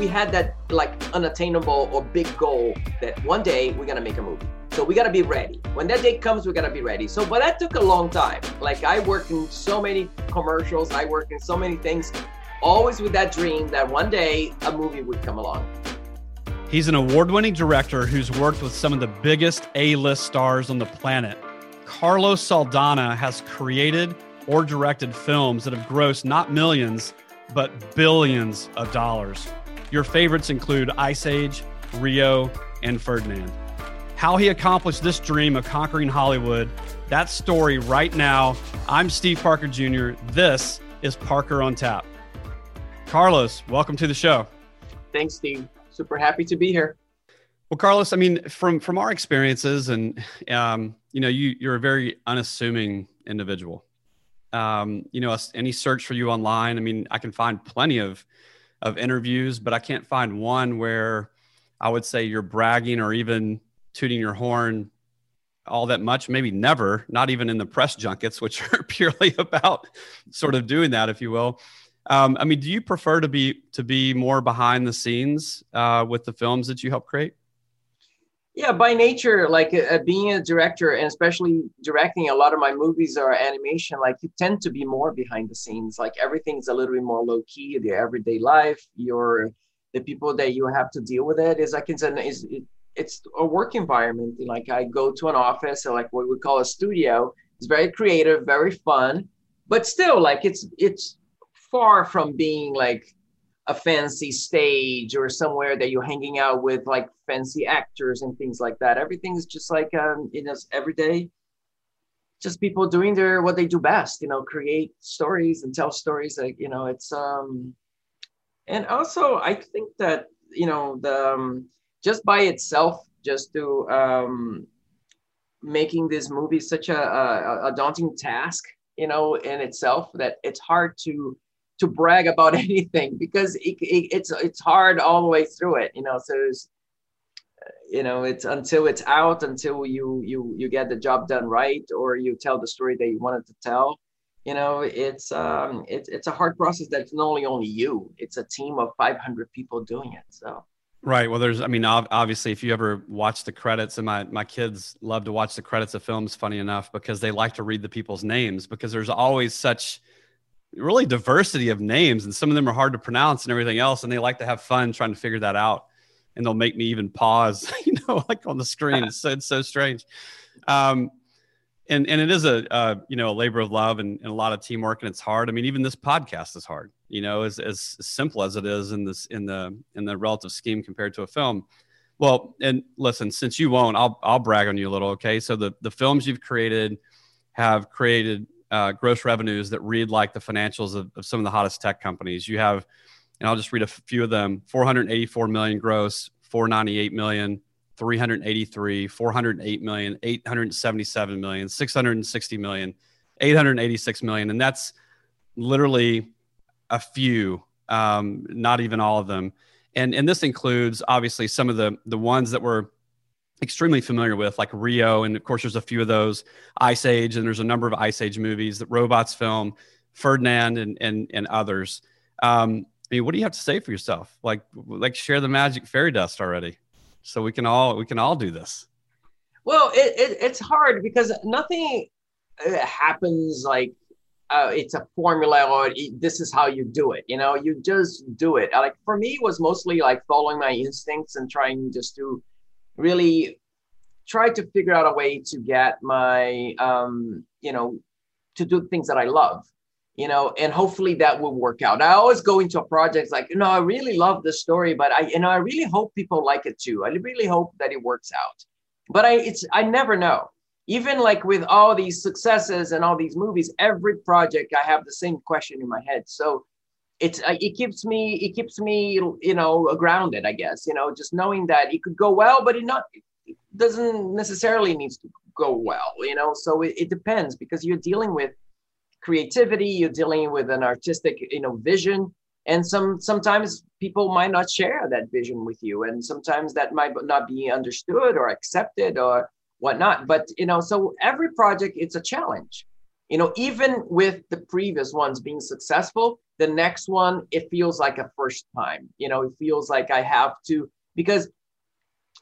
We had that like unattainable or big goal that one day we're gonna make a movie. So we gotta be ready. When that day comes, we gotta be ready. So, but that took a long time. Like I worked in so many commercials, I worked in so many things, always with that dream that one day a movie would come along. He's an award winning director who's worked with some of the biggest A list stars on the planet. Carlos Saldanha has created or directed films that have grossed not millions, but billions of dollars. Your favorites include Ice Age, Rio, and Ferdinand. How he accomplished this dream of conquering Hollywood, that story right now. I'm Steve Parker Jr. This is Parker on Tap. Carlos, welcome to the show. Thanks, Steve. Super happy to be here. Well, Carlos, I mean, from from our experiences, and um, you know, you you're a very unassuming individual. Um, you know, any search for you online, I mean, I can find plenty of of interviews, but I can't find one where I would say you're bragging or even tooting your horn all that much, maybe never, not even in the press junkets, which are purely about sort of doing that, if you will. Um, I mean, do you prefer to be to be more behind the scenes uh, with the films that you help create? Yeah, by nature, like uh, being a director and especially directing a lot of my movies or animation, like you tend to be more behind the scenes. Like everything's a little bit more low key. The everyday life, your the people that you have to deal with it is like it's an is it, it's a work environment. Like I go to an office or like what we call a studio. It's very creative, very fun, but still like it's it's far from being like a fancy stage or somewhere that you're hanging out with like fancy actors and things like that. Everything's just like um, you know everyday, just people doing their what they do best. You know, create stories and tell stories. Like you know, it's um, and also I think that you know the um, just by itself, just to um, making this movie such a, a, a daunting task, you know, in itself that it's hard to to brag about anything because it, it, it's it's hard all the way through it you know so you know it's until it's out until you you you get the job done right or you tell the story that you wanted to tell you know it's um it's it's a hard process that's not only only you it's a team of 500 people doing it so Right. Well, there's, I mean, obviously, if you ever watch the credits, and my my kids love to watch the credits of films, funny enough, because they like to read the people's names because there's always such really diversity of names and some of them are hard to pronounce and everything else and they like to have fun trying to figure that out and they'll make me even pause you know like on the screen. It's so, it's so strange. Um, and and it is a uh, you know a labor of love and, and, a lot of teamwork and it's hard. I mean even this podcast is hard you know as, as simple as it is in this in the in the relative scheme compared to a film. Well and listen since you won't i'll i'll brag on you a little okay? So the the films you've created have created uh, gross revenues that read like the financials of, of, some of the hottest tech companies. You have, and I'll just read a few of them: 484 million gross, 498 million, 383, 408 million, 877 million, 660 million, 886 million, and that's literally a few, um, not even all of them. And and this includes obviously some of the the ones that were extremely familiar with, like Rio, and of course there's a few of those, Ice Age, and there's a number of Ice Age movies that robots film, Ferdinand, and and and others. Um, I mean, what do you have to say for yourself? Like, like share the magic fairy dust already, so we can all we can all do this. Well, it, it it's hard because nothing uh, happens like uh, it's a formula or this is how you do it. You know, you just do it. Like for me, it was mostly like following my instincts and trying just to really tried to figure out a way to get my um, you know to do things that i love you know and hopefully that will work out. I always go into a project like you know i really love this story but i you know i really hope people like it too. I really hope that it works out. But i it's i never know. Even like with all these successes and all these movies, every project I have the same question in my head. So it's uh, it keeps me it keeps me you know grounded, I guess. You know, just knowing that it could go well, but it not it doesn't necessarily needs to go well. You know, so it, it depends because you're dealing with creativity, you're dealing with an artistic you know vision and some sometimes people might not share that vision with you and sometimes that might not be understood or accepted or whatnot but you know so every project it's a challenge you know even with the previous ones being successful the next one it feels like a first time you know it feels like i have to because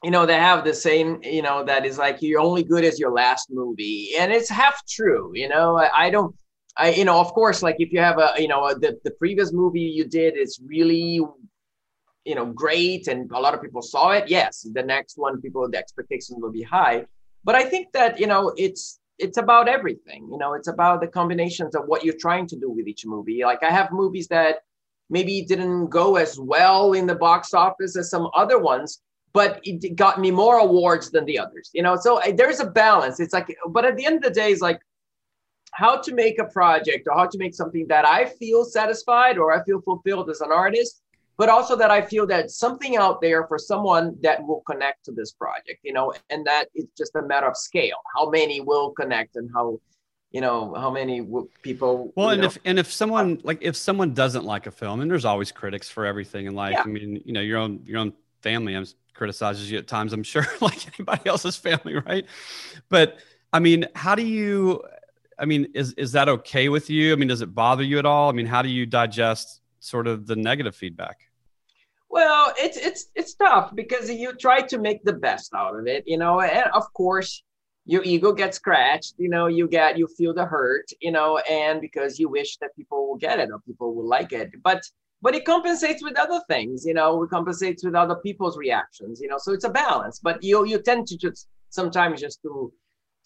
you know they have the same you know that is like you're only good as your last movie and it's half true you know I, I don't I, you know, of course, like if you have a, you know, a, the, the previous movie you did is really, you know, great and a lot of people saw it. Yes, the next one, people, the expectations will be high. But I think that, you know, it's, it's about everything. You know, it's about the combinations of what you're trying to do with each movie. Like I have movies that maybe didn't go as well in the box office as some other ones, but it got me more awards than the others. You know, so there's a balance. It's like, but at the end of the day, it's like how to make a project or how to make something that I feel satisfied or I feel fulfilled as an artist, but also that I feel that something out there for someone that will connect to this project, you know, and that it's just a matter of scale. How many will connect and how, you know, how many people. Well, and know, if and if someone like if someone doesn't like a film, and there's always critics for everything in life. Yeah. I mean, you know, your own your own family criticizes you at times. I'm sure, like anybody else's family, right? But I mean, how do you I mean, is is that okay with you? I mean, does it bother you at all? I mean, how do you digest sort of the negative feedback? Well, it's it's it's tough because you try to make the best out of it, you know, and of course your ego gets scratched, you know, you get you feel the hurt, you know, and because you wish that people will get it or people will like it. But but it compensates with other things, you know, it compensates with other people's reactions, you know. So it's a balance. But you you tend to just sometimes just to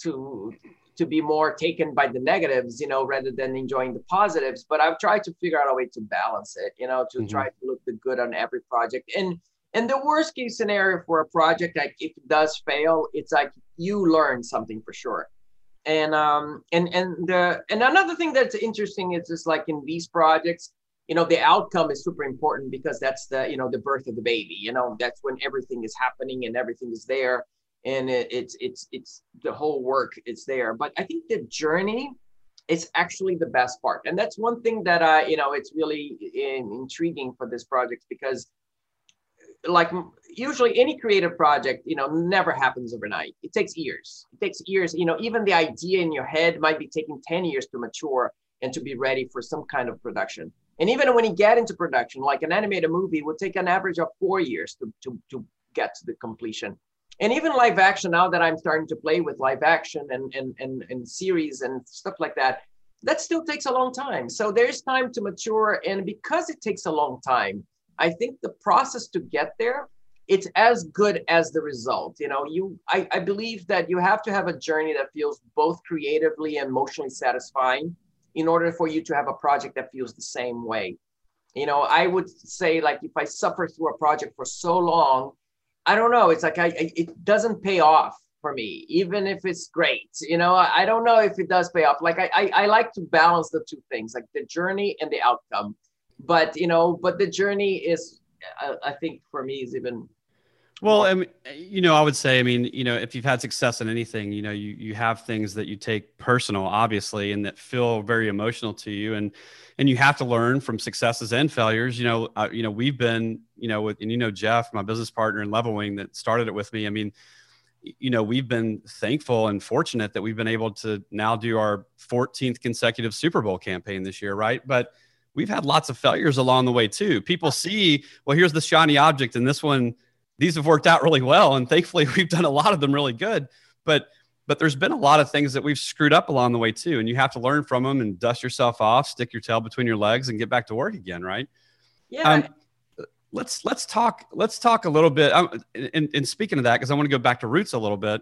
to to be more taken by the negatives, you know, rather than enjoying the positives. But I've tried to figure out a way to balance it, you know, to mm-hmm. try to look the good on every project. And and the worst case scenario for a project, like if it does fail, it's like you learn something for sure. And um and and the and another thing that's interesting is just like in these projects, you know, the outcome is super important because that's the you know the birth of the baby. You know, that's when everything is happening and everything is there and it, it's it's it's the whole work it's there. But i think the journey is actually the best part. And that's one thing that i you know it's really in, intriguing for this project because like usually any creative project you know never happens overnight. It takes years. It takes years. You know even the idea in your head might be taking 10 years to mature and to be ready for some kind of production. And even when you get into production like an animated movie would take an average of four years to, to, to get to the completion and even live action now that i'm starting to play with live action and and and, and series and stuff like that that still takes a long time. So there's time to mature and because it takes a long time i think the process to get there it's as good as the result you know? You I, I believe that you have to have a journey that feels both creatively and emotionally satisfying in order for you to have a project that feels the same way. You know i would say like if i suffer through a project for so long I don't know. It's like I, I, it doesn't pay off for me, even if it's great. You know, I, I don't know if it does pay off. Like I, I, I like to balance the two things, like the journey and the outcome. But you know, but the journey is, I, I think, for me, is even well, I mean, you know, I would say, I mean, you know, if you've had success in anything, you know, you you have things that you take personal, obviously, and that feel very emotional to you, and and you have to learn from successes and failures. You know, uh, you know, we've been, you know, with and you know Jeff, my business partner in Levelwing, that started it with me. I mean, you know, we've been thankful and fortunate that we've been able to now do our 14th consecutive Super Bowl campaign this year, right? But we've had lots of failures along the way too. People see, well, here's the shiny object, and this one these have worked out really well. And thankfully, we've done a lot of them really good. But but there's been a lot of things that we've screwed up along the way too. And you have to learn from them and dust yourself off, stick your tail between your legs, and get back to work again, right? Yeah. Um, let's let's talk let's talk a little bit. Um, and, and speaking of that, because I want to go back to roots a little bit.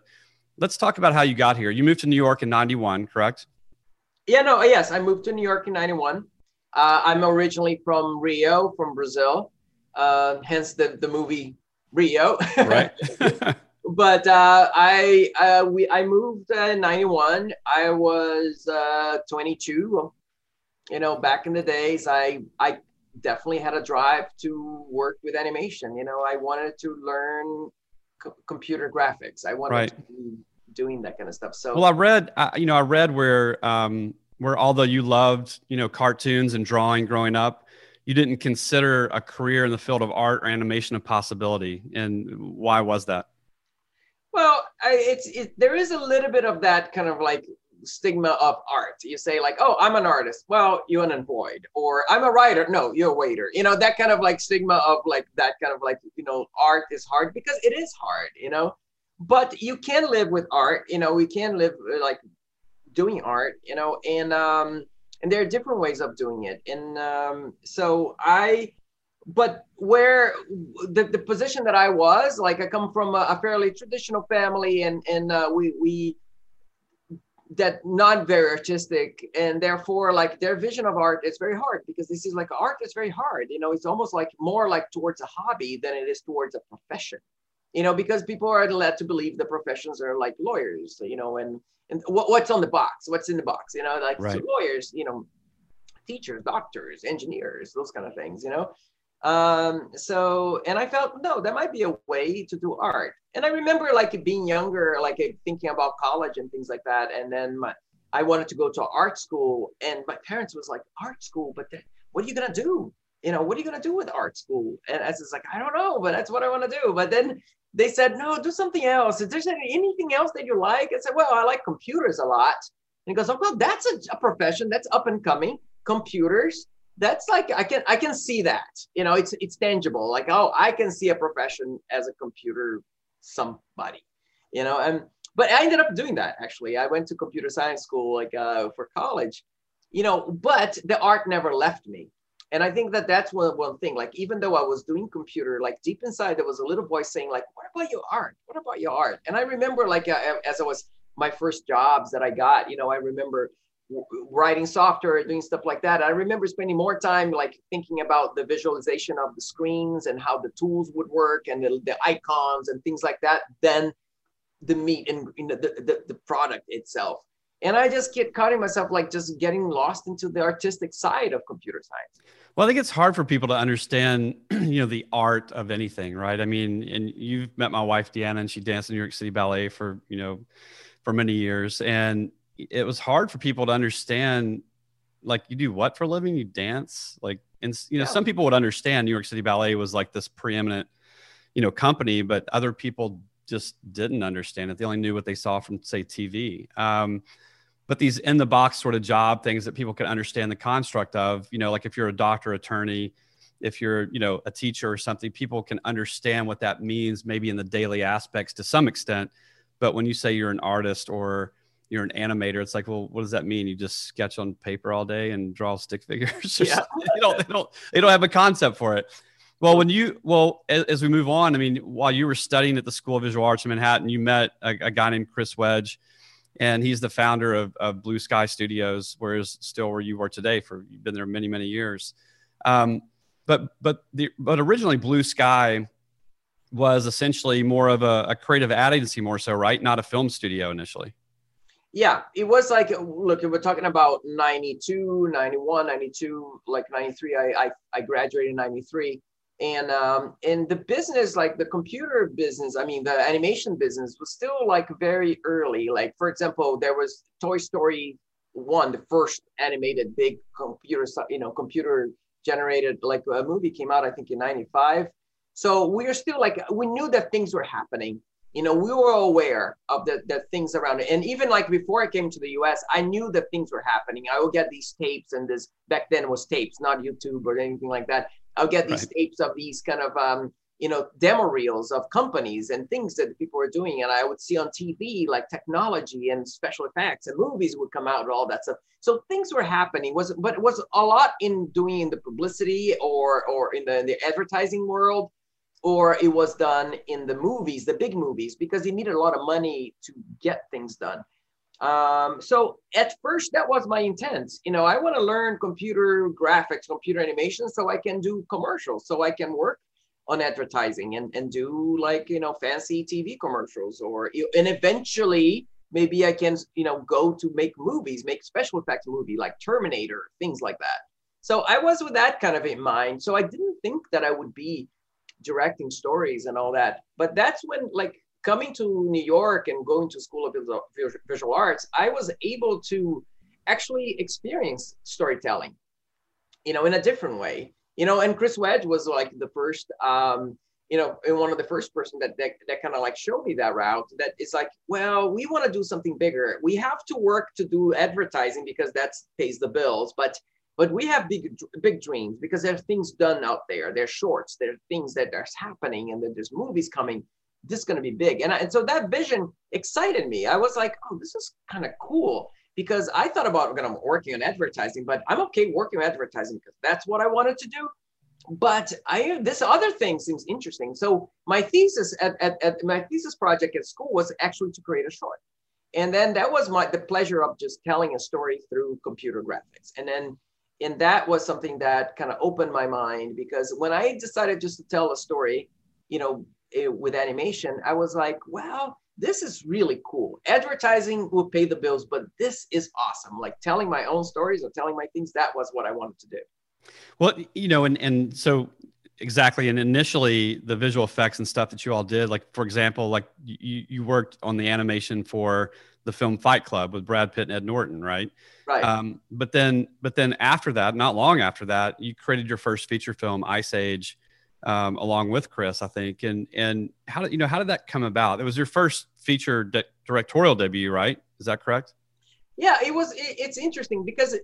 Let's talk about how you got here. You moved to New York in '91, correct? Yeah. No. Yes, I moved to New York in '91. Uh, I'm originally from Rio, from Brazil. Uh, hence the the movie Rio. Right. but uh, I uh, we I moved uh, in '91. I was uh, 22. You know, back in the days, I I definitely had a drive to work with animation. You know, I wanted to learn co- computer graphics. I wanted Right. to be doing that kind of stuff. So Well, I read, uh, you know, I read where, um, where although you loved, you know, cartoons and drawing growing up, you didn't consider a career in the field of art or animation a possibility. And why was that? Well, I, it's it, there is a little bit of that kind of like stigma of art. You say like, "Oh, I'm an artist." Well, you're unemployed, or "I'm a writer." No, you're a waiter. You know that kind of like stigma of like that kind of like you know art is hard because it is hard. You know, but you can live with art. You know, we can live like doing art. You know, and um and there are different ways of doing it. And um so I but where the, the position that I was, like I come from a, a fairly traditional family and, and uh, we, we, that not very artistic. And therefore like their vision of art is very hard because this is like art is very hard. You know it's almost like more like towards a hobby than it is towards a profession. You know because people are led to believe the professions are like lawyers you know and and what, what's on the box? What's in the box? You know like so lawyers you know teachers doctors engineers those kind of things you know? Um so and i felt no that might be a way to do art. And i remember like being younger like uh, thinking about college and things like that. And then my i wanted to go to art school and my parents was like art school? But then what are you going to do? You know what are you going to do with art school? And i was like i don't know but that's what i want to do. But then they said no do something else. Is there anything else that you like? I said well i like computers a lot. And he goes oh well that's a, a profession that's up and coming. Computers that's like i can i can see that. You know it's it's tangible. Like oh i can see a profession as a computer somebody. You know and but i ended up doing that actually. I went to computer science school like uh, for college. You know but the art never left me and i think that that's one, one thing like even though i was doing computer like deep inside there was a little voice saying like what about your art? What about your art? And i remember like uh, as i was my first jobs that i got you know i remember writing software doing stuff like that. I remember spending more time like thinking about the visualization of the screens and how the tools would work and the, the icons and things like that than the meat and you know, the, the, the product itself. And i just kept cutting myself like just getting lost into the artistic side of computer science Well, I think it's hard for people to understand, you know, the art of anything, right? I mean, and you've met my wife Deanna, and she danced in New York City Ballet for, you know, for many years, and it was hard for people to understand, like, you do what for a living? You dance, like, and you know, Yeah. some people would understand New York City Ballet was like this preeminent, you know, company, but other people just didn't understand it. They only knew what they saw from, say, TV. Um, but these in the box sort of job things that people can understand the construct of you know like if you're a doctor attorney if you're you know a teacher or something people can understand what that means maybe in the daily aspects to some extent. But when you say you're an artist or you're an animator it's like well what does that mean? You just sketch on paper all day and draw stick figures Yeah. they don't they don't they don't have a concept for it. Well when you well as, as we move on i mean while you were studying at the school of visual arts in manhattan you met a, a guy named chris wedge and he's the founder of, of Blue Sky Studios, whereas still where you are today for you've been there many many years. Um, but but the but originally Blue Sky was essentially more of a, a creative ad agency, more so, right? Not a film studio initially. yeah it was like look we're talking about 92 91 92 like 93 i i, I graduated in 93 and um and the business like the computer business i mean the animation business was still like very early. Like for example there was toy story one the first animated big computer you know computer generated like a movie came out i think in 95 so we are still like we knew that things were happening. You know we were aware of the, the things around it. And even like before i came to the us i knew that things were happening. I would get these tapes and this back then was tapes not youtube or anything like that i'll get these Right. tapes of these kind of um, you know demo reels of companies and things that people were doing and i would see on tv like technology and special effects and movies would come out and all that stuff so things were happening was but it was a lot in doing in the publicity or or in the, in the advertising world or it was done in the movies, the big movies, because they needed a lot of money to get things done. Um, so at first, that was my intent. You know, I want to learn computer graphics, computer animation, so I can do commercials, so I can work on advertising and, and do like you know fancy tv commercials or and eventually maybe i can you know go to make movies make special effects movie like terminator things like that so i was with that kind of in mind so i didn't think that i would be directing stories and all that but that's when like coming to new york and going to school of visual, arts i was able to actually experience storytelling you know in a different way. You know and chris wedge was like the first um you know and one of the first person that that, that kind of like showed me that route that is like well we want to do something bigger. We have to work to do advertising because that pays the bills but but we have big big dreams because there's things done out there. There's shorts. There are things that are happening and then there's movies coming this is going to be big and, I, and so that vision excited me i was like oh this is kind of cool because I thought about when I'm working on advertising, but I'm okay working on advertising because that's what I wanted to do. But I this other thing seems interesting. So my thesis at, at, at my thesis project at school was actually to create a short. And then that was my the pleasure of just telling a story through computer graphics. And then and that was something that kind of opened my mind because when I decided just to tell a story, you know, with animation, I was like, well, this is really cool. Advertising will pay the bills, but this is awesome. Like telling my own stories or telling my things, that was what I wanted to do. Well, you know, and and so exactly and initially the visual effects and stuff that you all did like for example like you you worked on the animation for the film fight club with brad pitt and ed norton right right um, but then but then after that not long after that you created your first feature film ice age um, along with Chris, I think. And and how did you know how did that come about? It was your first feature directorial debut, right? Is that correct? Yeah, it was. It, it's interesting because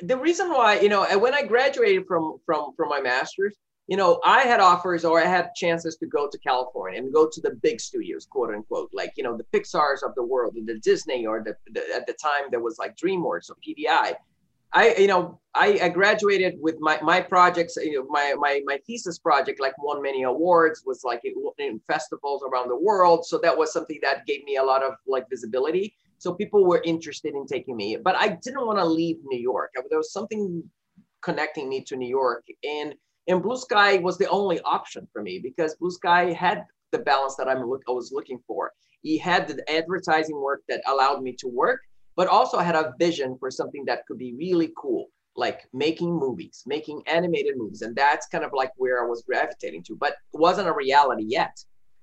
the reason why you know when I graduated from from from my master's, you know, I had offers or I had chances to go to California and go to the big studios, quote unquote, like you know the Pixar's of the world, the Disney, or the, the at the time there was like DreamWorks or PDI I, you know, I, I graduated with my, my projects, you know, my, my, my thesis project, like won many awards, was like in festivals around the world. So that was something that gave me a lot of like visibility. So people were interested in taking me, but I didn't want to leave New York. There was something connecting me to New York and, and Blue Sky was the only option for me because Blue Sky had the balance that I'm look, I was looking for. He had the advertising work that allowed me to work, but also I had a vision for something that could be really cool, like making movies, making animated movies. And that's kind of like where I was gravitating to, but it wasn't a reality yet.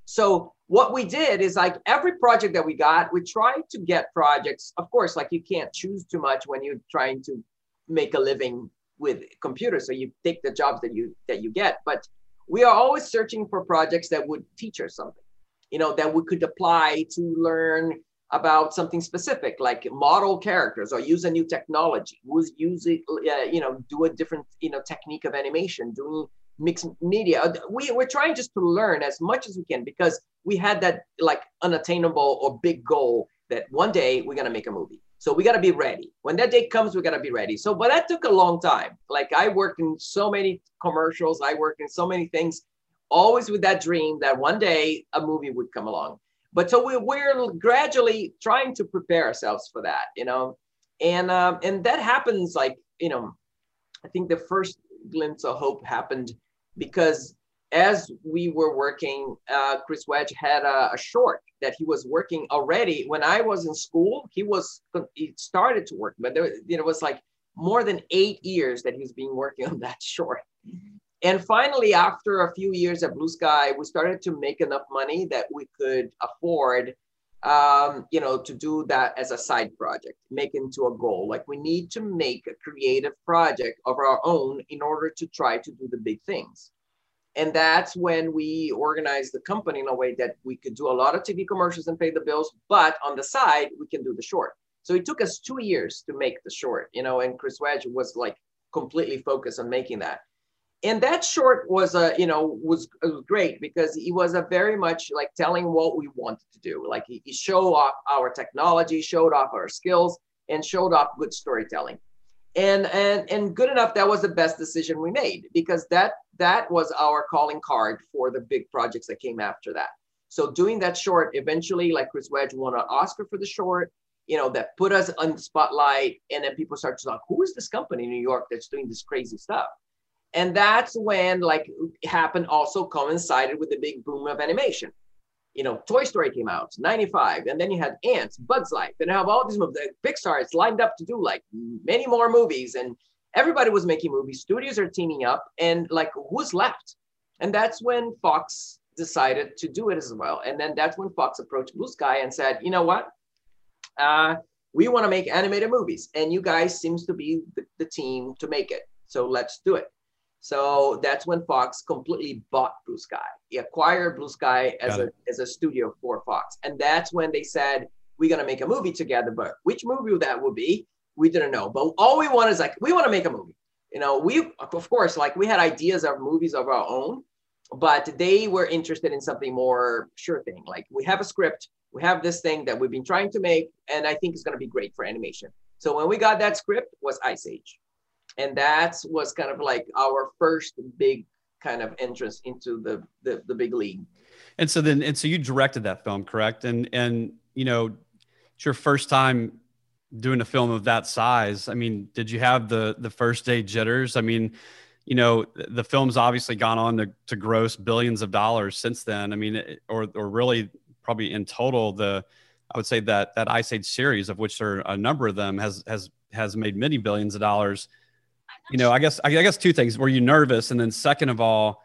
So what we did is like every project that we got, we tried to get projects. Of course, like you can't choose too much when you're trying to make a living with computers. So you take the jobs that you that you get. But we are always searching for projects that would teach us something, you know, that we could apply to learn about something specific like model characters or use a new technology who's using uh, you know do a different you know technique of animation doing mixed media. Uh, we, we're trying just to learn as much as we can because we had that like unattainable or big goal that one day we're going to make a movie. So we got to be ready. When that day comes we got to be ready. So but that took a long time. Like i worked in so many commercials. I worked in so many things always with that dream that one day a movie would come along but so we, we're gradually trying to prepare ourselves for that you know? And um, and that happens like you know i think the first glimpse of hope happened because as we were working uh, chris wedge had a, a, short that he was working already. When i was in school he was he started to work but there it was like more than eight years that he was being working on that short and finally, after a few years at Blue Sky, we started to make enough money that we could afford, um, you know, to do that as a side project, make into a goal. Like we need to make a creative project of our own in order to try to do the big things. And that's when we organized the company in a way that we could do a lot of TV commercials and pay the bills, but on the side, we can do the short. So it took us two years to make the short, you know, and Chris Wedge was like completely focused on making that and that short was a you know was, was great because he was a very much like telling what we wanted to do. Like he, he showed off our technology showed off our skills and showed off good storytelling. And and and good enough that was the best decision we made because that that was our calling card for the big projects that came after that. So doing that short eventually like chris wedge won an oscar for the short you know that put us on the spotlight and then people start to talk who is this company in new york that's doing this crazy stuff and that's when like happened also coincided with the big boom of animation. You know toy story came out 95 and then you had Antz bugs life and have all these movies pixar is lined up to do like many more movies and everybody was making movies studios are teaming up and like who's left? And that's when fox decided to do it as well. And then that's when fox approached blue sky and said you know what? Uh, we want to make animated movies and you guys seems to be the, the team to make it so let's do it so that's when Fox completely bought Blue Sky. He acquired Blue Sky as a as a studio for Fox, and that's when they said we're gonna make a movie together. But which movie that would be, we didn't know. But all we want is like we want to make a movie. You know, we of course like we had ideas of movies of our own, but they were interested in something more sure thing. Like we have a script, we have this thing that we've been trying to make, and I think it's gonna be great for animation. So when we got that script, was Ice Age and that was kind of like our first big kind of entrance into the, the the, big league. And so then and so you directed that film correct? And and you know it's your first time doing a film of that size. I mean did you have the the first day jitters? I mean you know the film's obviously gone on to, to gross billions of dollars since then. I mean or or really probably in total the i would say that that ice age series of which there are a number of them has has has made many billions of dollars you know, I guess I guess two things. Were you nervous? And then second of all,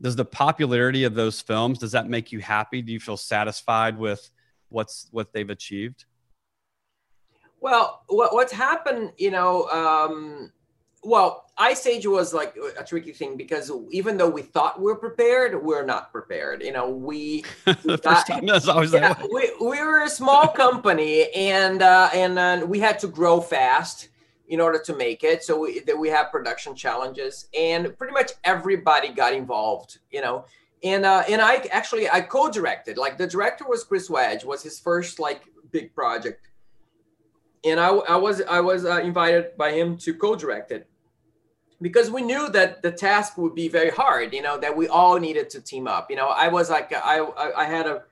does the popularity of those films does that make you happy? Do you feel satisfied with what's what they've achieved? Well, what, what's happened, you know, um, well, Ice Age was like a tricky thing because even though we thought we are prepared, we're not prepared. You know, we the first time that's always yeah, that way. We, we were a small company and uh, and uh, we had to grow fast in order to make it. So we, that we have production challenges, and pretty much everybody got involved. You know, and uh, and I actually I co-directed. Like the director was Chris Wedge, was his first like big project, and I I was I was uh, invited by him to co-direct it because we knew that the task would be very hard. You know that we all needed to team up. You know, I was like I I, I had a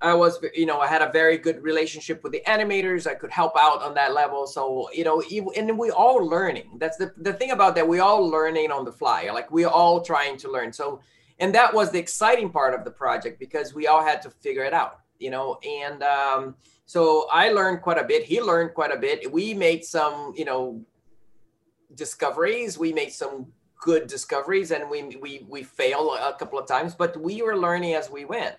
I was, you know, I had a very good relationship with the animators. I could help out on that level. So, you know, and we all learning. That's the, the thing about that. We all learning on the fly. Like we all trying to learn. So, and that was the exciting part of the project because we all had to figure it out, you know, and um, so I learned quite a bit. He learned quite a bit. We made some, you know, discoveries. We made some good discoveries and we, we, we failed a couple of times, but we were learning as we went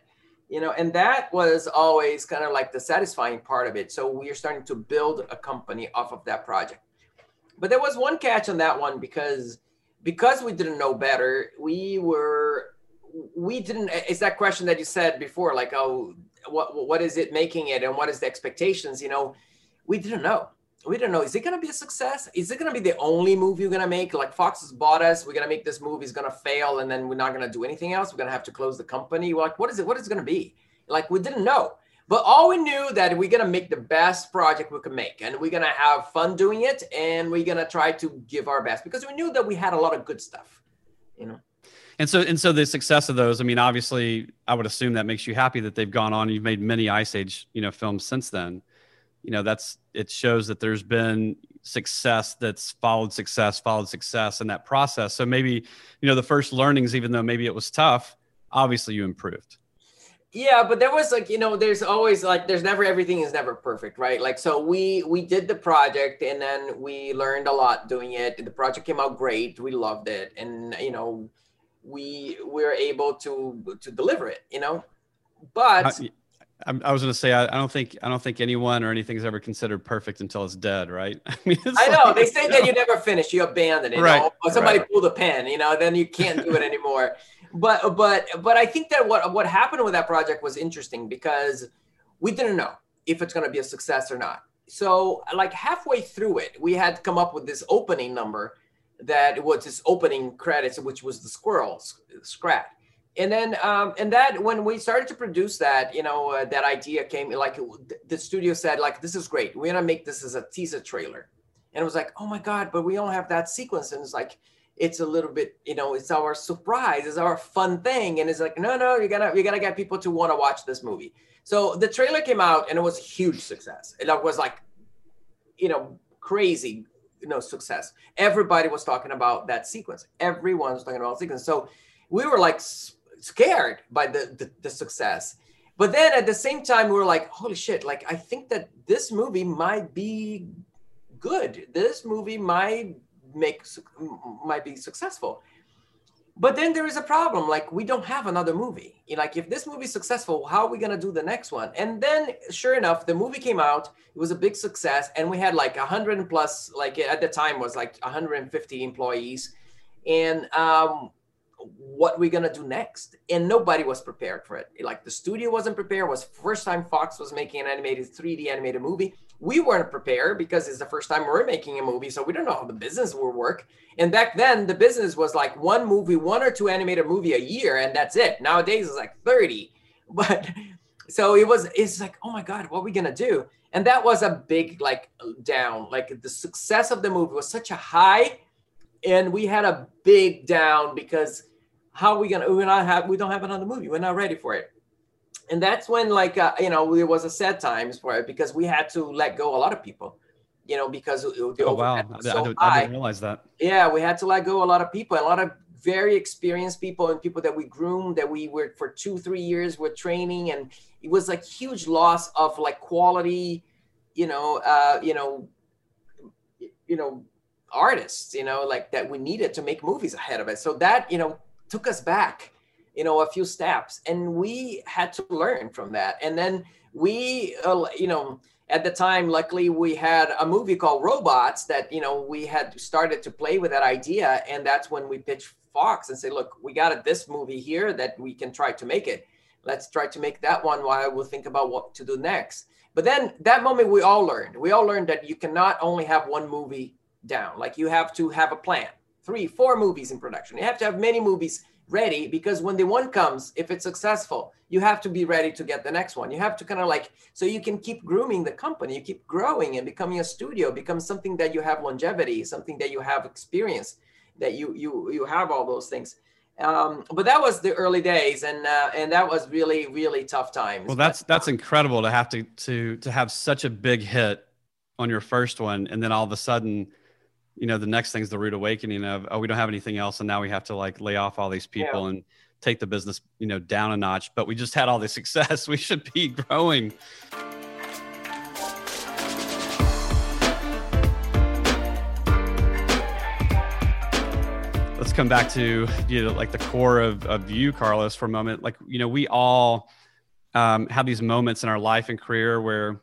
you know and that was always kind of like the satisfying part of it. So we are starting to build a company off of that project. But there was one catch on that one because because we didn't know better we were we didn't it's that question that you said before like oh what what is it making it and what is the expectations you know? We didn't know we don't know. Is it going to be a success? Is it going to be the only movie we're going to make? Like Fox has bought us. We're going to make this movie. It's going to fail, and then we're not going to do anything else. We're going to have to close the company. We're like, what is it? What is it going to be? Like we didn't know. But all we knew that we're going to make the best project we can make, and we're going to have fun doing it, and we're going to try to give our best because we knew that we had a lot of good stuff, you know. And so, and so, the success of those. I mean, obviously, I would assume that makes you happy that they've gone on. You've made many Ice Age, you know, films since then you know that's it shows that there's been success that's followed success followed success in that process. So maybe you know the first learnings even though maybe it was tough obviously you improved. Yeah but there was like you know there's always like there's never everything is never perfect right? Like so we we did the project and then we learned a lot doing it. The project came out great. We loved it. And you know we we were able to to deliver it you know? But I was going to say I, I, don't think I don't think anyone or anything is ever considered perfect until it's dead, right? I mean, I know like, they say that you never finish, you abandon it, right? Know? Or somebody right. pulled a pen, you know, then you can't do it anymore. but but but I think that what what happened with that project was interesting because we didn't know if it's going to be a success or not. So like halfway through it, we had come up with this opening number that was this opening credits, which was the squirrels scrat and then um, and that when we started to produce that you know uh, that idea came like the studio said like this is great we're gonna make this as a teaser trailer and it was like oh my god but we don't have that sequence and it's like it's a little bit you know it's our surprise it's our fun thing and it's like no no you're gonna you're gonna get people to want to watch this movie so the trailer came out and it was a huge success it was like you know crazy you know success. Everybody was talking about that sequence. Everyone was talking about sequence. So we were like scared by the, the, the success. But then at the same time, we were like, holy shit, like I think that this movie might be good. This movie might make might be successful. But then there is a problem. Like we don't have another movie. Like if this movie is successful, how are we gonna do the next one? And then, sure enough, the movie came out. It was a big success, and we had like a hundred plus. Like at the time was like 150 employees, and um, what we're gonna do next. And nobody was prepared for it. Like the studio wasn't prepared. It was first time fox was making an animated 3d animated movie. We weren't prepared because it's the first time we're making a movie so we don't know how the business will work. And back then the business was like one movie one or two animated movie a year and that's it. Nowadays it's like 30 but so it was it's like oh my god what are we gonna do? And that was a big like down. Like the success of the movie was such a high and we had a big down because how are we gonna we're not have we don't have another movie. We're not ready for it. And that's when like uh, you know there was a sad times for it because we had to let go a lot of people you know because the oh wow. so I, didn't, I, didn't, realize that. Yeah we had to let go a lot of people a lot of very experienced people and people that we groomed that we were for two three years with training. And it was like huge loss of like quality you know uh you know you know artists you know like that we needed to make movies ahead of it. So that you know took us back you know a few steps and we had to learn from that. And then we uh, you know at the time luckily we had a movie called robots that you know we had started to play with that idea and that's when we pitched fox and say look we got this movie here that we can try to make it. Let's try to make that one while we'll think about what to do next. But then that moment we all learned. We all learned that you cannot only have one movie down like you have to have a plan three, four movies in production. You have to have many movies ready because when the one comes, if it's successful, you have to be ready to get the next one. You have to kind of like, so you can keep grooming the company, you keep growing and becoming a studio, becomes something that you have longevity, something that you have experience, that you you you have all those things. Um, but that was the early days, and uh, and that was really really tough times. Well, that's that's incredible to have to to to have such a big hit on your first one, and then all of a sudden you know, the next thing is the rude awakening of, oh, we don't have anything else. And now we have to like lay off all these people yeah. and take the business, you know, down a notch. But we just had all this success. We should be growing. Let's come back to, you know, like the core of, of you, Carlos, for a moment. Like, you know, we all um, have these moments in our life and career where,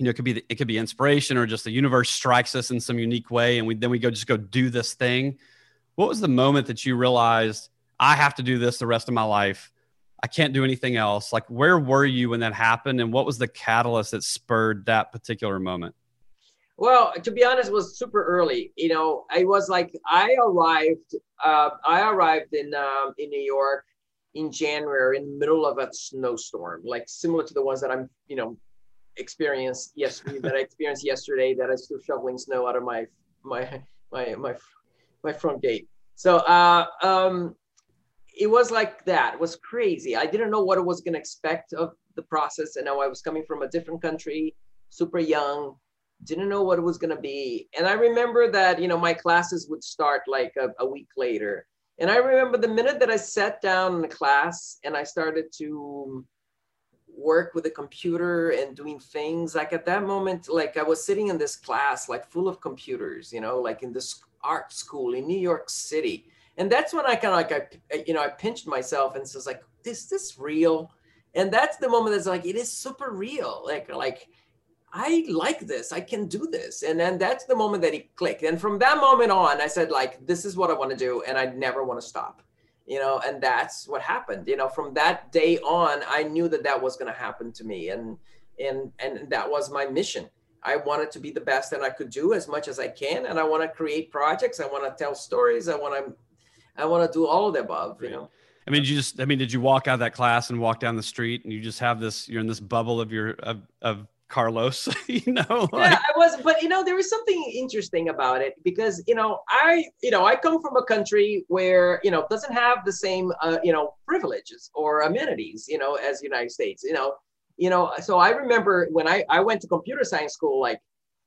you know, it could be it could be inspiration or just the universe strikes us in some unique way, and we then we go just go do this thing. What was the moment that you realized I have to do this the rest of my life? I can't do anything else. Like, where were you when that happened, and what was the catalyst that spurred that particular moment? Well, to be honest, was super early. You know, I was like, I arrived. Uh, I arrived in um, in New York in January, in the middle of a snowstorm, like similar to the ones that I'm, you know, experience yesterday that I experienced yesterday that I still shoveling snow out of my my my my my front gate. So uh, um, it was like that. It was crazy. I didn't know what I was gonna expect of the process, and now I was coming from a different country, super young, didn't know what it was gonna be. And I remember that you know my classes would start like a, a week later. And I remember the minute that I sat down in the class and I started to work with a computer and doing things like at that moment like i was sitting in this class like full of computers you know like in this art school in new york city. And that's when i kind of like i you know i pinched myself and says like is this real? And that's the moment that's like it is super real. Like like i like this. I can do this. And then that's the moment that it clicked. And from that moment on i said like this is what i want to do and i never want to stop you know and that's what happened you know from that day on i knew that that was going to happen to me and and and that was my mission. I wanted to be the best that i could do as much as i can and i want to create projects i want to tell stories i want to i want to do all of the above you know. I mean, you just, I mean, did you walk out of that class and walk down the street and you just have this, you're in this bubble of your, of, of Carlos, you know? Like... Yeah, I was, but you know, there was something interesting about it because, you know, I, you know, I come from a country where, you know, doesn't have the same, uh, you know, privileges or amenities, you know, as the United States, you know, you know, so I remember when I, I went to computer science school, like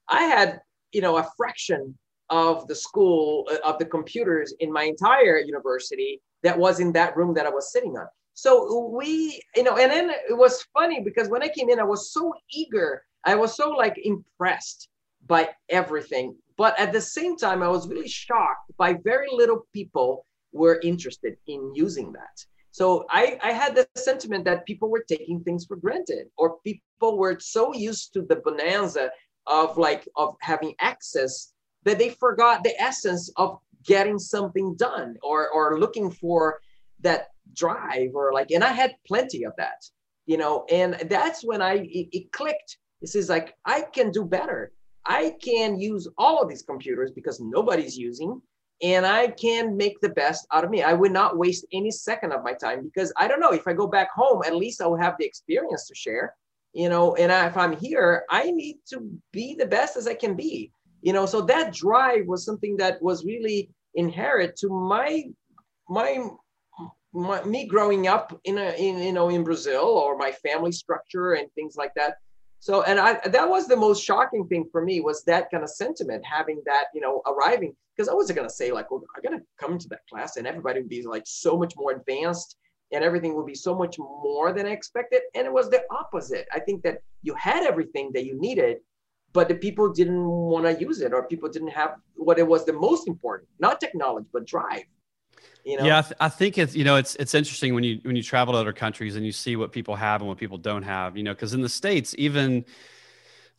I had, you know a fraction of the school uh, of the computers in my entire university that was in that room that I was sitting on. So we, you know, and then it was funny because when I came in, I was so eager. I was so like impressed by everything. But at the same time, I was really shocked by very little people were interested in using that. So I, I had the sentiment that people were taking things for granted, or people were so used to the bonanza of like of having access that they forgot the essence of getting something done or or looking for that drive or like and i had plenty of that you know and that's when i it, it clicked. This is like i can do better. I can use all of these computers because nobody's using and i can make the best out of me. I would not waste any second of my time because i don't know if i go back home at least i'll have the experience to share you know and I, if i'm here i need to be the best as i can be. You know so that drive was something that was really inherent to my my, my me growing up in a in you know in brazil or my family structure and things like that so and i that was the most shocking thing for me was that kind of sentiment having that you know arriving because i wasn't going to say like well i'm going to come to that class and everybody would be like so much more advanced and everything would be so much more than I expected. And it was the opposite. I think that you had everything that you needed, but the people didn't want to use it, or people didn't have what it was the most important, not technology, but drive. You know? Yeah, I, th- I think it's you know it's it's interesting when you when you travel to other countries and you see what people have and what people don't have. You know, because in the states, even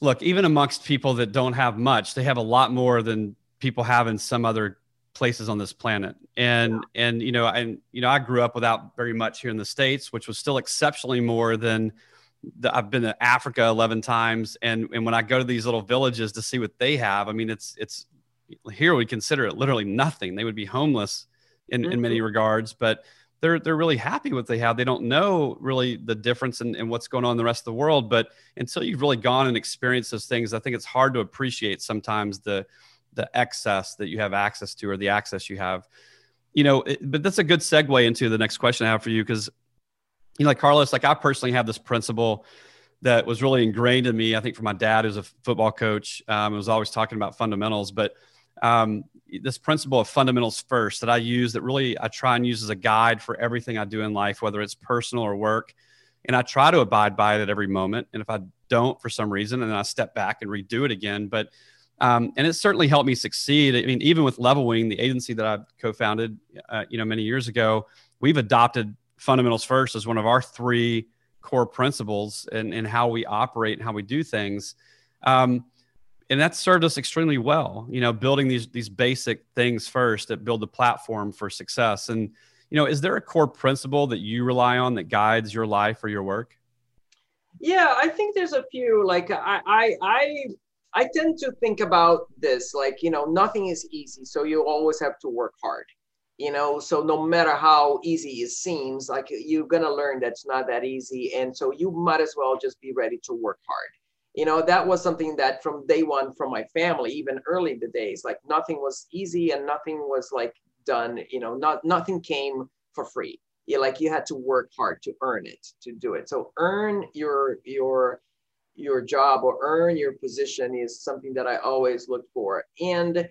look, even amongst people that don't have much, they have a lot more than people have in some other places on this planet and yeah. and you know and you know i grew up without very much here in the states which was still exceptionally more than the, i've been to africa 11 times and and when i go to these little villages to see what they have i mean it's it's here we consider it literally nothing they would be homeless in, mm-hmm. in many mm-hmm. regards but they're they're really happy with what they have they don't know really the difference in, in what's going on in the rest of the world but until you've really gone and experienced those things i think it's hard to appreciate sometimes the the excess that you have access to or the access you have you know it, but that's a good segue into the next question i have for you because you know like carlos like i personally have this principle that was really ingrained in me i think from my dad who's a football coach um, was always talking about fundamentals but um, this principle of fundamentals first that i use that really i try and use as a guide for everything i do in life whether it's personal or work and i try to abide by it at every moment and if i don't for some reason and then i step back and redo it again but um, and it certainly helped me succeed. I mean, even with Levelwing, the agency that I co-founded, uh, you know, many years ago, we've adopted fundamentals first as one of our three core principles in, in how we operate and how we do things. Um, and that's served us extremely well, you know, building these, these basic things first that build the platform for success. And, you know, is there a core principle that you rely on that guides your life or your work? Yeah, I think there's a few. Like I, I, I I tend to think about this like, you know, nothing is easy. So you always have to work hard, you know. So no matter how easy it seems, like you're to learn that's not that easy. And so you might as well just be ready to work hard. You know, that was something that from day one from my family, even early the days, like nothing was easy and nothing was like done, you know, not nothing came for free. You like you had to work hard to earn it, to do it. So earn your your your job or earn your position is something that I always look for. And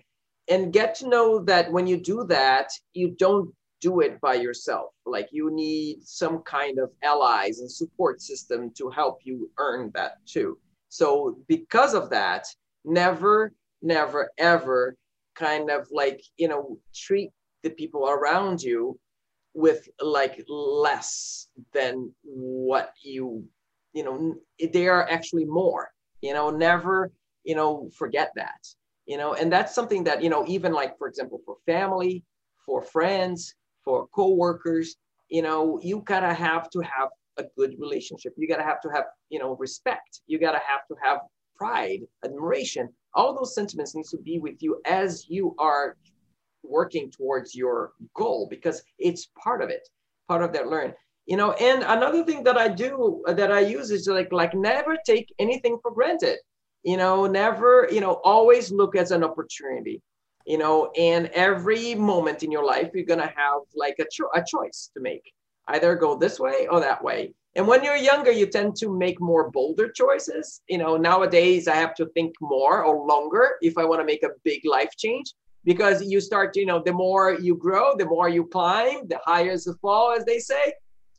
and get to know that when you do that, you don't do it by yourself. Like you need some kind of allies and support system to help you earn that too. So because of that, never, never, ever kind of like, you know, treat the people around you with like less than what you you know they are actually more you know never you know forget that you know. And that's something that you know even like for example for family for friends for co-workers you know you kind of have to have a good relationship. You gotta have to have you know respect. You gotta have to have pride admiration. All those sentiments needs to be with you as you are working towards your goal because it's part of it part of that learn. You know and another thing that i do that i use is like like never take anything for granted. You know never you know always look as an opportunity. You know and every moment in your life you're gonna have like a, cho- a choice to make either go this way or that way And when you're younger, you tend to make more bolder choices. You know, nowadays I have to think more or longer if I want to make a big life change because you start, you know, the more you grow, the more you climb, the higher the fall, as they say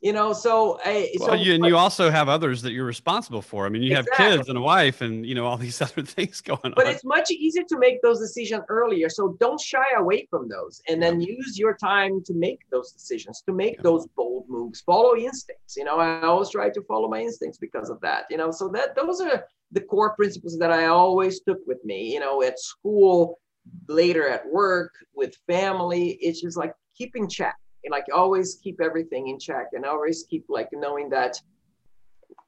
you know so I, well, so, you, and you also have others that you're responsible for i mean you exactly. have kids and a wife and you know all these other things going but on but it's much easier to make those decisions earlier so don't shy away from those and then yeah. use your time to make those decisions to make yeah. those bold moves follow instincts you know i always try to follow my instincts because of that you know so that those are the core principles that i always took with me you know at school later at work with family it's just like keeping check like always keep everything in check and always keep like knowing that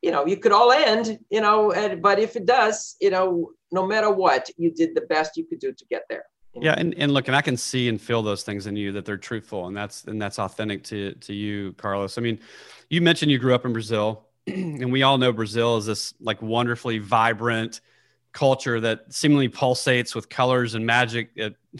you know you could all end you know and, but if it does you know no matter what you did the best you could do to get there. Yeah and, and look and i can see and feel those things in you that they're truthful and that's and that's authentic to to you carlos. I mean you mentioned you grew up in brazil and we all know brazil is this like wonderfully vibrant culture that seemingly pulsates with colors and magic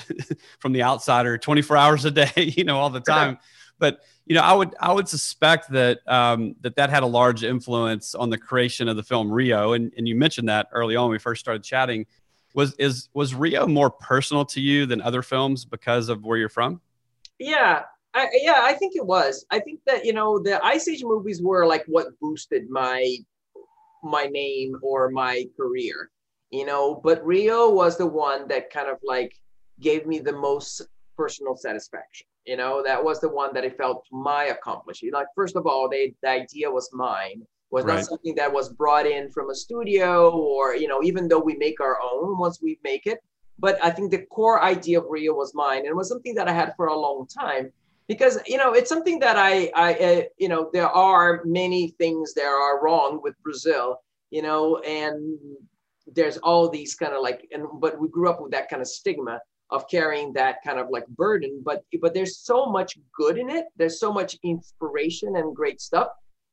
from the outsider 24 hours a day you know all the time. But you know i would i would suspect that um, that that had a large influence on the creation of the film rio. And, and you mentioned that early on when we first started chatting. Was is was rio more personal to you than other films because of where you're from? Yeah. I, yeah i think it was. I think that you know the ice age movies were like what boosted my my name or my career you know but rio was the one that kind of like gave me the most personal satisfaction you know? That was the one that i felt my accomplishment like first of all they, the idea was mine. Was right. not something that was brought in from a studio or you know even though we make our own once we make it. But i think the core idea of rio was mine and was something that i had for a long time because you know it's something that i i uh, you know there are many things that are wrong with brazil you know and there's all these kind of like and but we grew up with that kind of stigma of carrying that kind of like burden but but there's so much good in it. There's so much inspiration and great stuff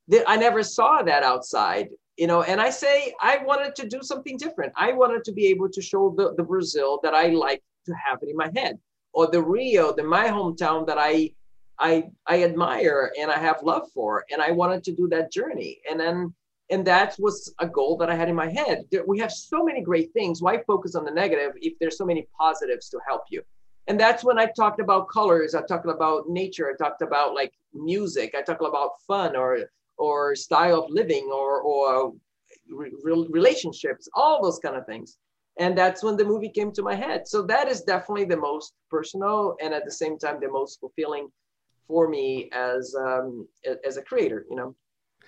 that i never saw that outside you know? And i say i wanted to do something different. I wanted to be able to show the, the brazil that i like to have it in my head or the rio the my hometown that i i i admire and i have love for and i wanted to do that journey. And then and that was a goal that I had in my head. We have so many great things. Why focus on the negative if there's so many positives to help you? And that's when I talked about colors. I talked about nature. I talked about like music. I talked about fun or or style of living or or re- relationships. All those kind of things. And that's when the movie came to my head. So that is definitely the most personal and at the same time the most fulfilling for me as um, as a creator. You know.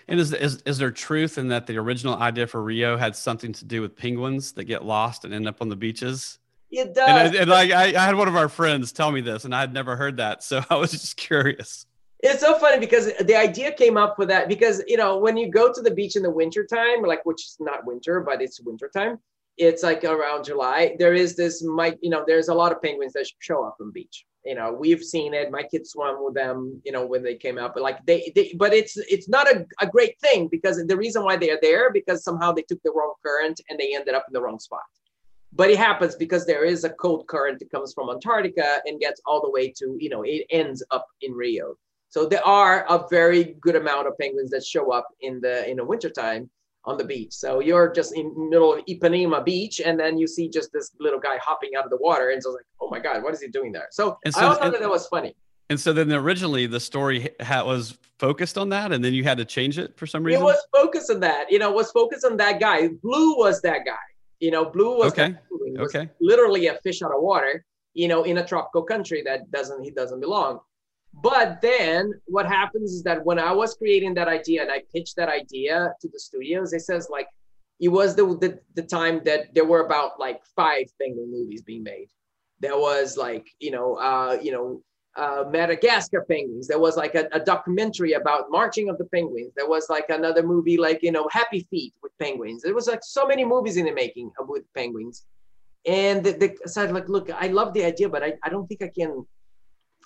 And is, is is there truth in that the original idea for Rio had something to do with penguins that get lost and end up on the beaches? It does. And, and like I, I had one of our friends tell me this, and I had never heard that, so I was just curious. It's so funny because the idea came up with that because you know when you go to the beach in the wintertime, like which is not winter, but it's wintertime, it's like around July. There is this might you know there's a lot of penguins that show up on the beach you know we've seen it. My kids swam with them you know when they came out. But like they, they but it's it's not a, a great thing because the reason why they are there because somehow they took the wrong current and they ended up in the wrong spot. But it happens because there is a cold current that comes from antarctica and gets all the way to you know it ends up in rio. So there are a very good amount of penguins that show up in the in the wintertime on the beach. So you're just in middle of Ipanema beach, and then you see just this little guy hopping out of the water, and so like, oh my god, what is he doing there? So, so I always thought that, that was funny. And so then originally the story ha- was focused on that, and then you had to change it for some reason. It was focused on that. You know, was focused on that guy. Blue was that guy. You know, blue was okay. Was okay. Literally a fish out of water. You know, in a tropical country that doesn't he doesn't belong. But then what happens is that when I was creating that idea and I pitched that idea to the studios, it says like it was the, the the time that there were about like five penguin movies being made. There was like you know uh, you know uh, Madagascar penguins. There was like a, a, documentary about marching of the penguins. There was like another movie like you know Happy Feet with penguins. There was like so many movies in the making with penguins. And they, they said like, look, I love the idea, but I, I don't think I can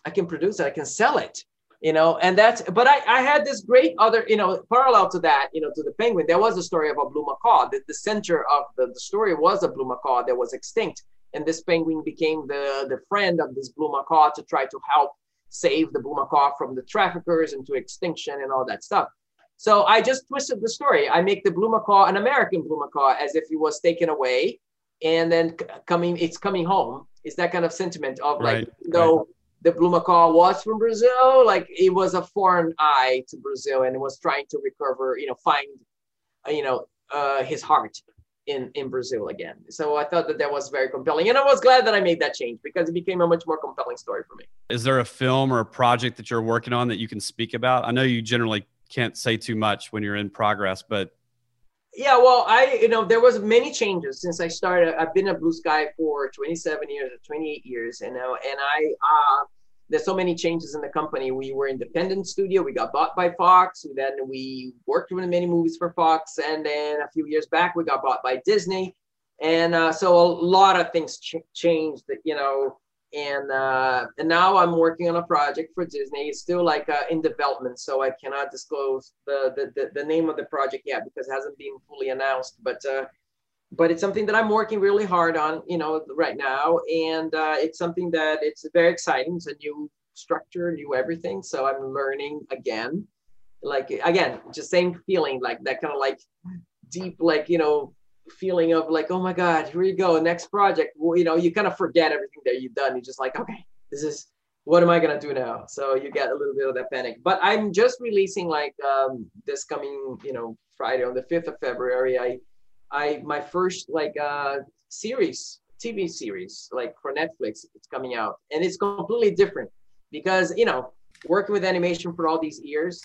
I can produce it, I can sell it, you know, and that's, but I, I had this great other, you know, parallel to that, you know, to the penguin, there was a story of a blue macaw. The, the center of the, the story was a blue macaw that was extinct. And this penguin became the, the friend of this blue macaw to try to help save the blue macaw from the traffickers into extinction and all that stuff. So I just twisted the story. I make the blue macaw an American blue macaw as if he was taken away and then coming, it's coming home. It's that kind of sentiment of like, right, though right. The blue macaw was from Brazil, like it was a foreign eye to Brazil and was trying to recover, you know, find, uh, you know, uh, his heart in in Brazil again. So I thought that that was very compelling, and I was glad that I made that change because it became a much more compelling story for me. Is there a film or a project that you're working on that you can speak about? I know you generally can't say too much when you're in progress, but yeah, well, I you know there was many changes since I started. I've been at Blue Sky for 27 years or 28 years, you know, and I uh, there's so many changes in the company. We were independent studio. We got bought by Fox. Then we worked with many movies for Fox, and then a few years back we got bought by Disney, and uh, so a lot of things ch- changed. That you know and uh, and now I'm working on a project for Disney. It's still like uh, in development, so I cannot disclose the, the, the the name of the project yet because it hasn't been fully announced. But uh, but it's something that I'm working really hard on, you know, right now, and uh, it's something that it's very exciting. It's a new structure, new everything. So I'm learning again, like again, just same feeling, like that kind of like deep, like you know, feeling of like, oh my God, here you go, next project. Well, you know, you kind of forget everything that you've done. You're just like, okay, this is what am I gonna do now? So you get a little bit of that panic. But I'm just releasing like um, this coming, you know, Friday on the 5th of February. I, I my first like uh, series, TV series, like for Netflix, it's coming out, and it's completely different because you know, working with animation for all these years,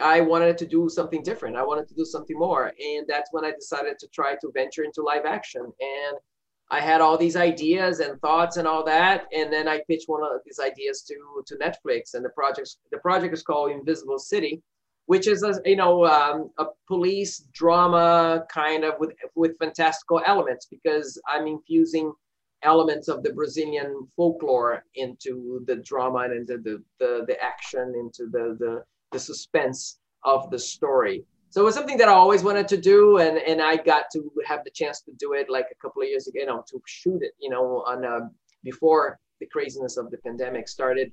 I wanted to do something different. I wanted to do something more. And that's when I decided to try to venture into live action. And I had all these ideas and thoughts and all that. And then I pitched one of these ideas to, to Netflix. And the project, the project is called Invisible City, which is a, you know, um, a police drama kind of with, with fantastical elements because I'm infusing elements of the Brazilian folklore into the drama and into the, the, the action, into the, the, the suspense of the story. So it was something that I always wanted to do, and and I got to have the chance to do it like a couple of years ago, you know, to shoot it, you know, on uh, before the craziness of the pandemic started.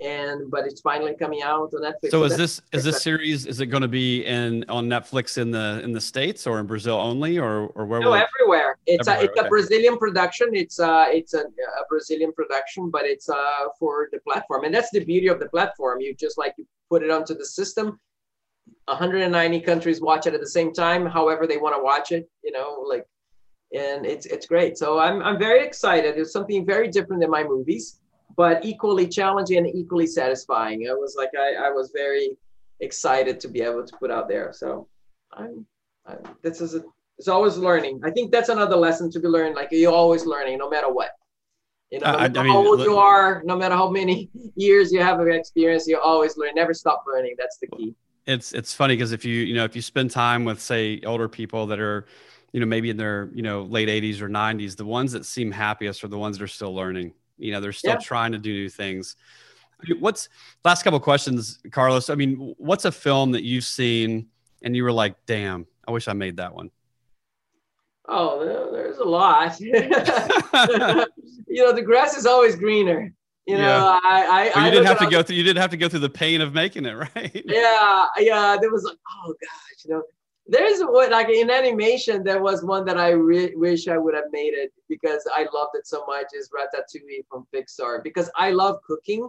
And but it's finally coming out on Netflix. So, so is this is this series is it going to be in on Netflix in the in the states or in Brazil only or or where? No, everywhere. It's everywhere, a it's okay. a Brazilian production. It's uh it's a, a Brazilian production, but it's uh for the platform, and that's the beauty of the platform. You just like you put it onto the system 190 countries watch it at the same time however they want to watch it you know like and it's it's great so i'm i'm very excited it's something very different than my movies but equally challenging and equally satisfying i was like i, I was very excited to be able to put out there so i'm, I'm this is a, it's always learning i think that's another lesson to be learned like you're always learning no matter what you know, no matter I mean, how old you are, no matter how many years you have of experience, you always learn. Never stop learning. That's the key. It's it's funny because if you you know if you spend time with say older people that are, you know, maybe in their you know late 80s or 90s, the ones that seem happiest are the ones that are still learning. You know, they're still yeah. trying to do new things. What's last couple questions, Carlos? I mean, what's a film that you've seen and you were like, "Damn, I wish I made that one." Oh, there's a lot. you know, the grass is always greener. You know, yeah. I, I, you didn't have to go through. You didn't have to go through the pain of making it, right? Yeah, yeah. There was like, oh gosh, you know, there's what like in animation. There was one that I re- wish I would have made it because I loved it so much. Is Ratatouille from Pixar because I love cooking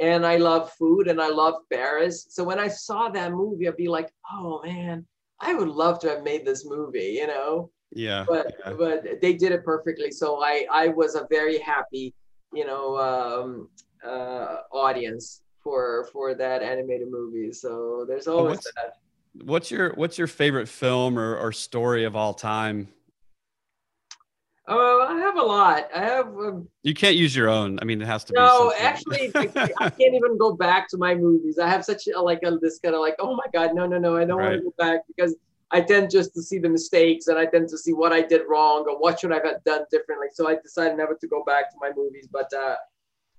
and I love food and I love Paris. So when I saw that movie, I'd be like, oh man, I would love to have made this movie. You know yeah but yeah. but they did it perfectly so i i was a very happy you know um uh audience for for that animated movie so there's always what's, that what's your what's your favorite film or, or story of all time Oh, uh, I have a lot. I have. Um, you can't use your own. I mean, it has to. Be No, actually, I, I, can't even go back to my movies. I have such a, like a, this kind of like, oh my god, no, no, no, I don't right. want to go back because I tend just to see the mistakes and I tend to see what I did wrong or what should I have done differently. So I decided never to go back to my movies. But uh,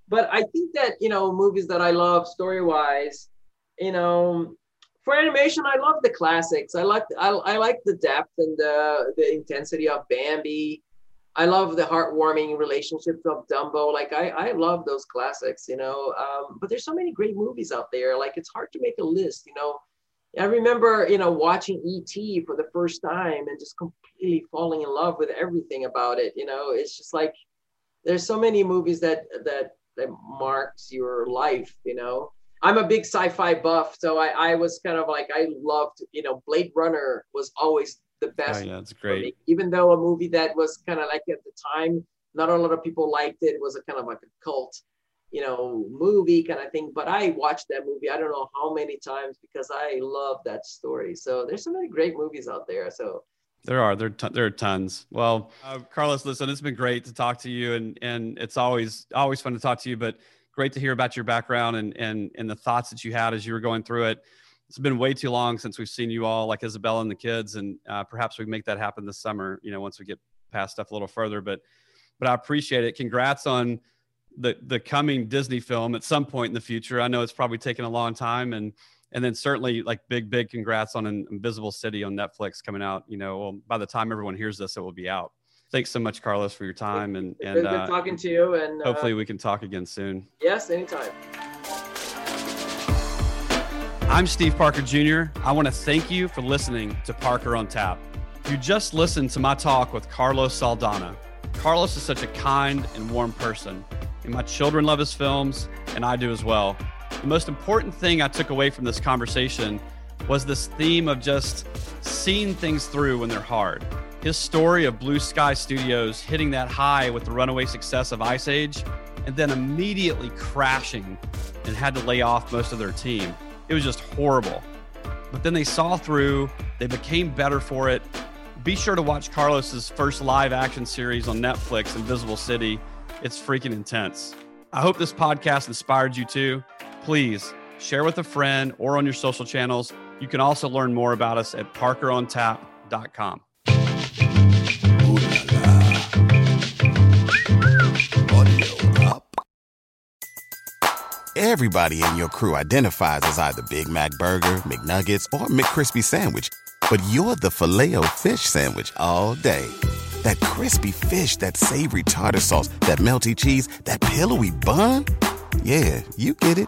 but I think that you know movies that I love story wise, you know, for animation I love the classics. I like I, I like the depth and the the intensity of Bambi. I love the heartwarming relationships of Dumbo. Like I, I love those classics, you know. Um, but there's so many great movies out there. Like it's hard to make a list, you know I remember, you know, watching ET for the first time and just completely falling in love with everything about it. You know, it's just like there's so many movies that that that marks your life. You know, I'm a big sci-fi buff, so I I was kind of like I loved, you know, Blade Runner was always the best. Oh, yeah, that's great. Even though a movie that was kind of like at the time, not a lot of people liked it. It was a kind of like a cult you know, movie kind of thing. But I watched that movie I don't know how many times because I love that story. So there's so many great movies out there. So there are there there are tons. Well, uh, Carlos, listen, it's been great to talk to you, and and it's always always fun to talk to you. But great to hear about your background and and and the thoughts that you had as you were going through it. It's been way too long since we've seen you all, like Isabella and the kids, and uh, perhaps we make that happen this summer. You know, once we get past stuff a little further. But but I appreciate it. Congrats on the the coming Disney film at some point in the future. I know it's probably taken a long time, and and then certainly like big big congrats on an Invisible City on Netflix coming out. You know, well, by the time everyone hears this, it will be out. Thanks so much, Carlos, for your time and and good, uh, talking to you. And hopefully uh, we can talk again soon. Yes, anytime. I'm Steve Parker Jr. I want to thank you for listening to Parker on Tap. You just listened to my talk with Carlos Saldanha. Carlos is such a kind and warm person and my children love his films, and I do as well. The most important thing I took away from this conversation was this theme of just seeing things through when they're hard. His story of Blue Sky Studios hitting that high with the runaway success of Ice Age and then immediately crashing and had to lay off most of their team. It was just horrible. But then they saw through, they became better for it. Be sure to watch Carlos's first live action series on Netflix, Invisible City. It's freaking intense. I hope this podcast inspired you too. Please share with a friend or on your social channels. You can also learn more about us at parkerontap.com. Everybody in your crew identifies as either Big Mac Burger, McNuggets, or McCrispy Sandwich, but you're the filet fish Sandwich all day that crispy fish, that savory tartar sauce, that melty cheese, that pillowy bun. Yeah, you get it